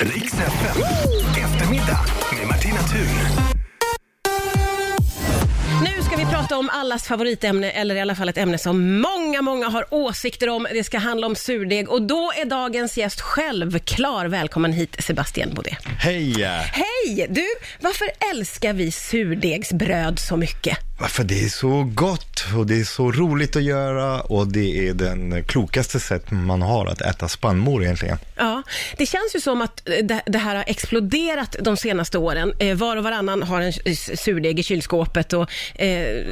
Riks FM. Eftermiddag med Martina Thun. Nu ska vi prata om allas favoritämne, eller i alla fall ett ämne som många, många har åsikter om. Det ska handla om surdeg och då är dagens gäst självklar. Välkommen hit Sebastian Baudet. Hej! Hej! Du, varför älskar vi surdegsbröd så mycket? Varför det är så gott och det är så roligt att göra och det är den klokaste sätt man har att äta spannmål egentligen. Ja, det känns ju som att eh, det, här har exploderat de senaste åren. Eh, var och varannan har en surdeg i kylskåpet och eh,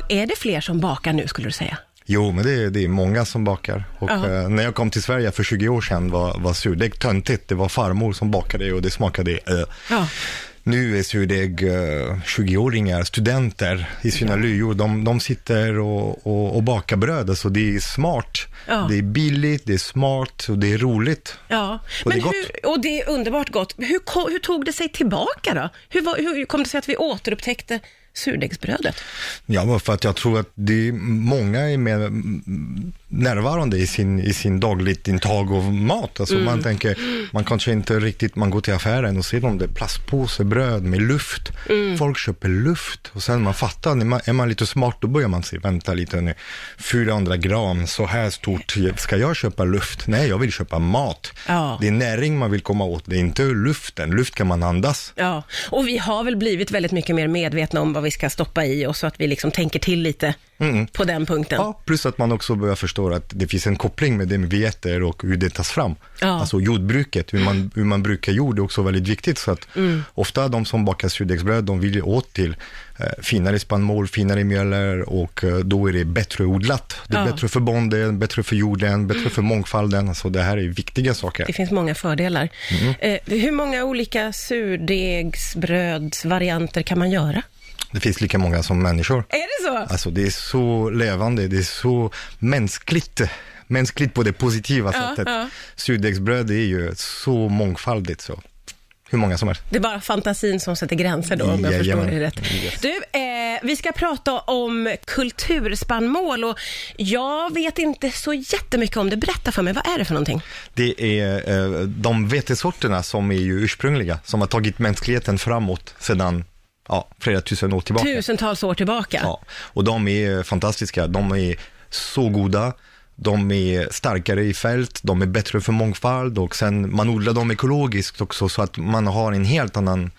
är det fler som bakar nu skulle du säga? Jo, men det är, det är många som bakar. Och eh, när jag kom till Sverige för 20 år sedan var, var surdeg töntigt. Det var farmor som bakade och det smakade eh. Ja. Nu är surdeg eh, 20-åringar, studenter i sina lyor. De, de sitter och, och, och bakar bröd. Alltså det är smart, Ja. det är billigt, det är smart och det är roligt. Ja, Och det men är gott. hur, och det är underbart gott. Hur, hur tog det sig tillbaka då? Hur, hur kom det sig att vi återupptäckte surdegsbrödet? Ja, för att jag tror att det är många är mer mm, närvarande i sin, i sin dagligt intag av mat. Alltså man tänker, man kanske inte riktigt, man går till affären och ser om det är plastpåsebröd med luft. Folk köper luft och sen man fattar, när man, är man lite smart då börjar man se, vänta lite nu, 400 gram, så här stort, ska jag köpa luft? Nej, jag vill köpa mat. Ja. Det är näring man vill komma åt, det är inte luften. Luft kan man andas. Ja, och vi har väl blivit väldigt mycket mer medvetna om vad vi ska stoppa i oss så att vi liksom tänker till lite på den punkten. Ja, plus att man också börjar förstå att det finns en koppling med det vi äter och hur det tas fram. Ja. Alltså jordbruket, hur man, hur man brukar jord är också väldigt viktigt. Så att Mm. ofta de som bakar surdegsbröd, de vill ju åt till eh, finare spannmål, finare mjöler och eh, då är det bättre odlat. Det är Ja. bättre för bonden, bättre för jorden, bättre för mångfalden. Alltså det här är viktiga saker. Det finns många fördelar. Mm. Eh, hur många olika surdegsbrödsvarianter kan man göra? Det finns lika många som människor. Är det så? Alltså det är så levande, det är så mänskligt. Mänskligt på det positiva Ja, sättet. ja. Surdegsbröd är ju så mångfaldigt så. Hur många som helst. Det är bara fantasin som sätter gränser då, om jag Jajamän. förstår det rätt. Yes. Du, eh, vi ska prata om kulturspannmål och jag vet inte så jättemycket om det. Berätta för mig, vad är det för någonting? Det är eh, de vetesorterna som är ju ursprungliga, som har tagit mänskligheten framåt sedan ja, flera tusen år tillbaka. Tusentals år tillbaka. Ja, och de är fantastiska. De är så goda. De är starkare i fält, de är bättre för mångfald och sen man odlar dem ekologiskt också så att man har en helt annan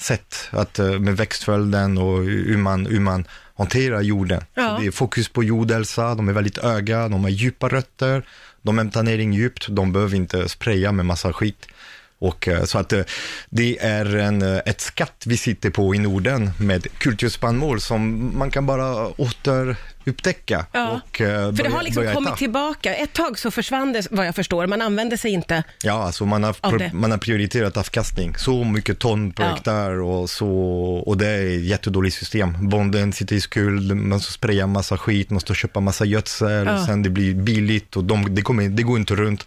sätt att, eh, med växtföljden och hur man, hur man hanterar jorden. Ja. Det är fokus på jordhälsa, de är väldigt öga, de har djupa rötter, de hämtar näring djupt, de behöver inte spraya med massa skit. Och, eh, så att eh, det är en, eh, ett skatt vi sitter på i Norden med kulturspannmål som man kan bara åter återupptäcka. Ja, och, eh, För det börja- har liksom börja kommit äta. tillbaka. Ett tag så försvann det, vad jag förstår. Man använde sig inte. Ja, alltså man har, det. man har prioriterat avkastning. Så mycket ton per Ja. hektar och, så, och det är ett jättedåligt system. Bonden sitter i skuld, man måste spraya massa skit, måste köpa massa gödsel, Ja. sen det blir billigt och de, det, kommer, det går inte runt.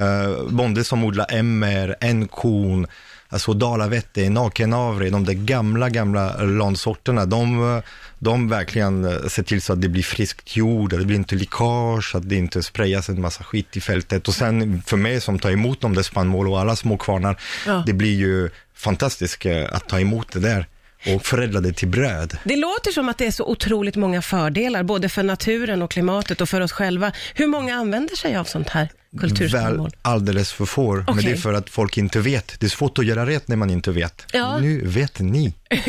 Uh, bonden som odlar MR, alltså dalavette, nakenavre, de där gamla, gamla landsorterna, de, de verkligen eh, ser till så att det blir friskt jord, att det blir inte läckage, att det inte sprayas en massa skit i fältet. Och sen för mig som tar emot de där spannmål och alla små kvarnar, Ja. det blir ju fantastiskt eh, att ta emot det där och förädla det till bröd. Det låter som att det är så otroligt många fördelar, både för naturen och klimatet och för oss själva. Hur många använder sig av sånt här? Väl alldeles för få, men Okej. det är för att folk inte vet. Det är svårt att göra rätt när man inte vet. Ja. Nu vet ni.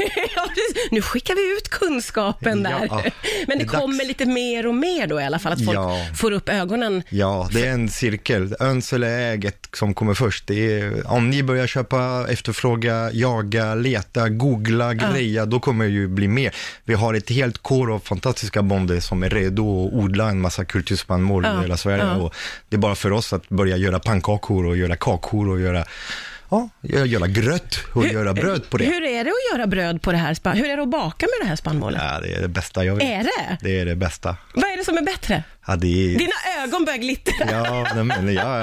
Nu skickar vi ut kunskapen där. Ja, Men det, det kommer dags. lite mer och mer då i alla fall, att folk Ja. får upp ögonen. Ja, det är en cirkel. Öns eller äget som kommer först. Är, om ni börjar köpa, efterfråga, jaga, leta, googla, greja, då kommer det ju bli mer. Vi har ett helt kår av fantastiska bonder som är redo att odla en massa kulturspannmål i hela Sverige. Och det är bara för oss att börja göra pannkakor och göra kakor och göra, ja, göra, gröt och göra bröd på det. Hur är det att göra bröd på det här span- Hur är det att baka med det här spannmålet? Ja, det är det bästa jag vet. Är det? Det är det bästa. Vad är det som är bättre? Ja, det är... Dina ögon börjar glittra. Ja, nej, men, ja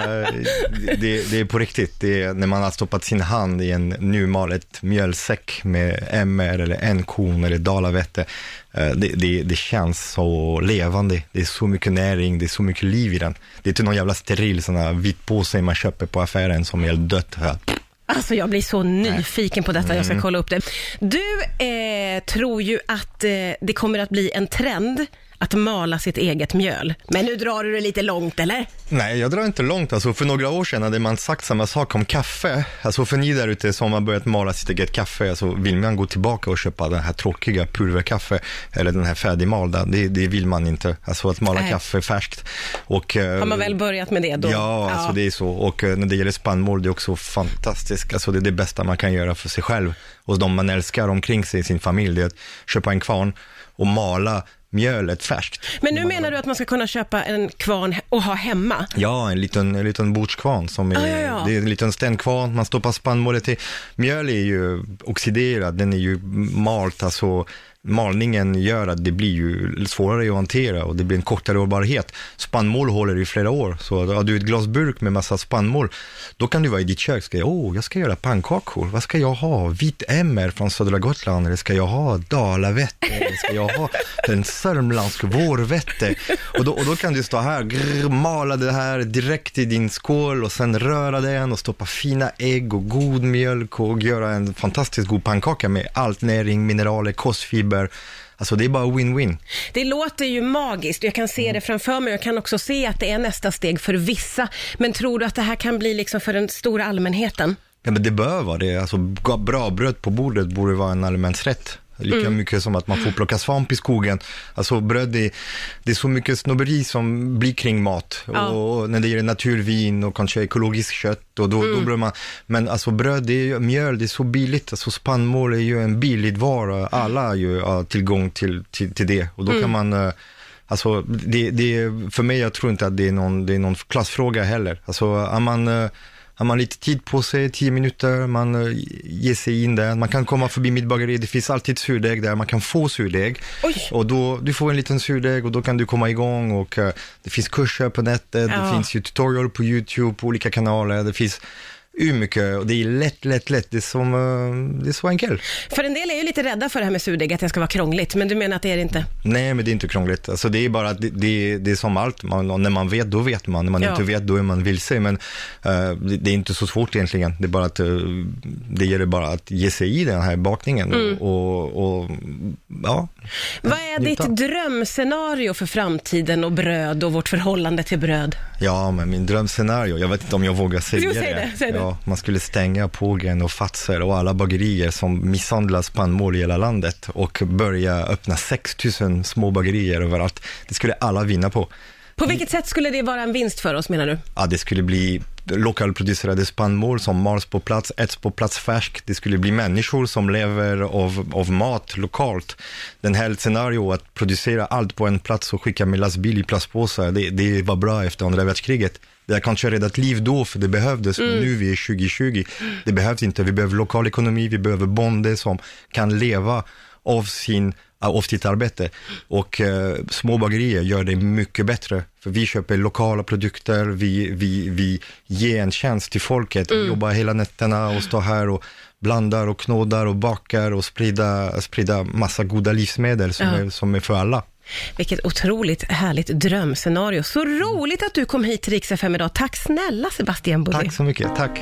det, det är på riktigt. Det är när man har stoppat sin hand i en nymalet mjölsäck med MR eller en kon eller dalavette. Eh, Det, det, det känns så levande. Det är så mycket näring, det är så mycket liv i den. Det är inte någon jävla steril sån här vit påse man köper på affären som är helt dött. Här. Alltså jag blir så nyfiken på detta, jag Mm. ska kolla upp det. Du eh, tror ju att eh, det kommer att bli en trend att mala sitt eget mjöl. Men nu drar du det lite långt, eller? Nej, jag drar inte långt. Alltså, för några år sedan hade man sagt samma sak om kaffe. Alltså för ni där ute som har börjat mala sitt eget kaffe, alltså vill man gå tillbaka och köpa den här tråkiga pulverkaffe eller den här färdigmalda, det, det vill man inte. Alltså att mala Nej. kaffe färskt. Och, eh, Har man väl börjat med det då? Ja, alltså det är så. Och eh, när det gäller spannmål, det är också fantastiskt. Alltså det är det bästa man kan göra för sig själv och de man älskar omkring sig i sin familj. Det är att köpa en kvarn och mala mjölet färskt. Men nu menar du att man ska kunna köpa en kvarn och ha hemma? Ja, en liten, en liten bordskvarn som är, Ah, ja, ja. det är en liten stänkvarn, man stoppar spannmålet i. Mjöl är ju oxiderad, den är ju malt, alltså malningen gör att det blir ju svårare att hantera och det blir en kortare hållbarhet. Spannmål håller i flera år, så har du ett glas burk med massa spannmål, då kan du vara i ditt kök och säga, åh, jag ska göra pannkakor, vad ska jag ha? Vit emmer från södra Gotland, eller ska jag ha dalavete, eller ska jag ha en sörmlandsk vårvete? Och då, och då kan du stå här, grr, mala det här direkt i din skål och sen röra den och stoppa fina ägg och god mjölk och göra en fantastiskt god pannkaka med allt näring, mineraler, kostfiber. Alltså det är bara win-win. Det låter ju magiskt, jag kan se det framför mig. Jag kan också se att det är nästa steg för vissa. Men tror du att det här kan bli liksom för den stora allmänheten? Ja, men det bör vara det. Alltså, bra bröd på bordet borde vara en allemansrätt. Lika mycket som att man får plocka svamp i skogen. Alltså bröd, det, det är så mycket snobberi som blir kring mat. Ja. Och när det gäller naturvin och kanske ekologiskt kött. Och då, då blir man, men alltså bröd, det är, ju- mjöl, det är så billigt. Alltså spannmål är ju en billig vara. Alla har ju har tillgång till, till, till det. Och då kan man eh, Alltså, det, det, för mig, jag tror inte att det är någon, det är någon klassfråga heller. Alltså, är man, eh, har man lite tid på sig, tio minuter, man eh, ger sig in där. Man kan komma förbi mitt bageri, det finns alltid surdeg där, man kan få surdeg. Oj. Och då, du får en liten surdeg och då kan du komma igång och eh, det finns kurser på nätet, Ja. det finns ju tutorial på YouTube, på olika kanaler, det finns hur mycket, och det är lätt, lätt, lätt, det är, som, eh, det är så enkelt. För en del är ju lite rädda för det här med surdeg, att det ska vara krångligt. Men du menar att det är det inte? Nej, men det är inte krångligt. Alltså, det är bara att det, det, det är som allt. Man, när man vet, då vet man. När man Ja. inte vet, då är man vilse. Men eh, det, det är inte så svårt egentligen. Det är bara att uh, det gäller bara att ge sig i den här bakningen. Mm. Och, och, ja. Vad är ditt drömscenario för framtiden och bröd och vårt förhållande till bröd? ja, men min drömscenario, jag vet inte om jag vågar säga Jo, säg det, säg det. Ja, man skulle stänga Pågen och Fazer och alla bagerier som misshandlar spannmål i hela landet och börja öppna 6000 små bagerier överallt. Det skulle alla vinna på. På vilket sätt skulle det vara en vinst för oss menar du? Ja, det skulle bli lokalproducerade spannmål som mals på plats, äts på plats färsk. Det skulle bli människor som lever av, av mat lokalt. Den här scenario att producera allt på en plats och skicka med lastbil i plastpåsar, det, det var bra efter andra världskriget. Det har kanske räddat liv då, för det behövdes, men nu vi är 2020. Det behövs inte. Vi behöver lokal ekonomi, vi behöver bonde som kan leva av sin av sitt arbete. Och eh, små bagerier gör det mycket bättre. För vi köper lokala produkter, vi, vi, vi ger en tjänst till folket. Vi jobbar hela nätterna och står här och blandar och knådar och bakar och sprida, sprida massa goda livsmedel som, Ja. är, som är för alla. Vilket otroligt härligt drömscenario. Så roligt att du kom hit till Rix FM idag. Tack snälla Sebastian Bulli. Tack så mycket, tack.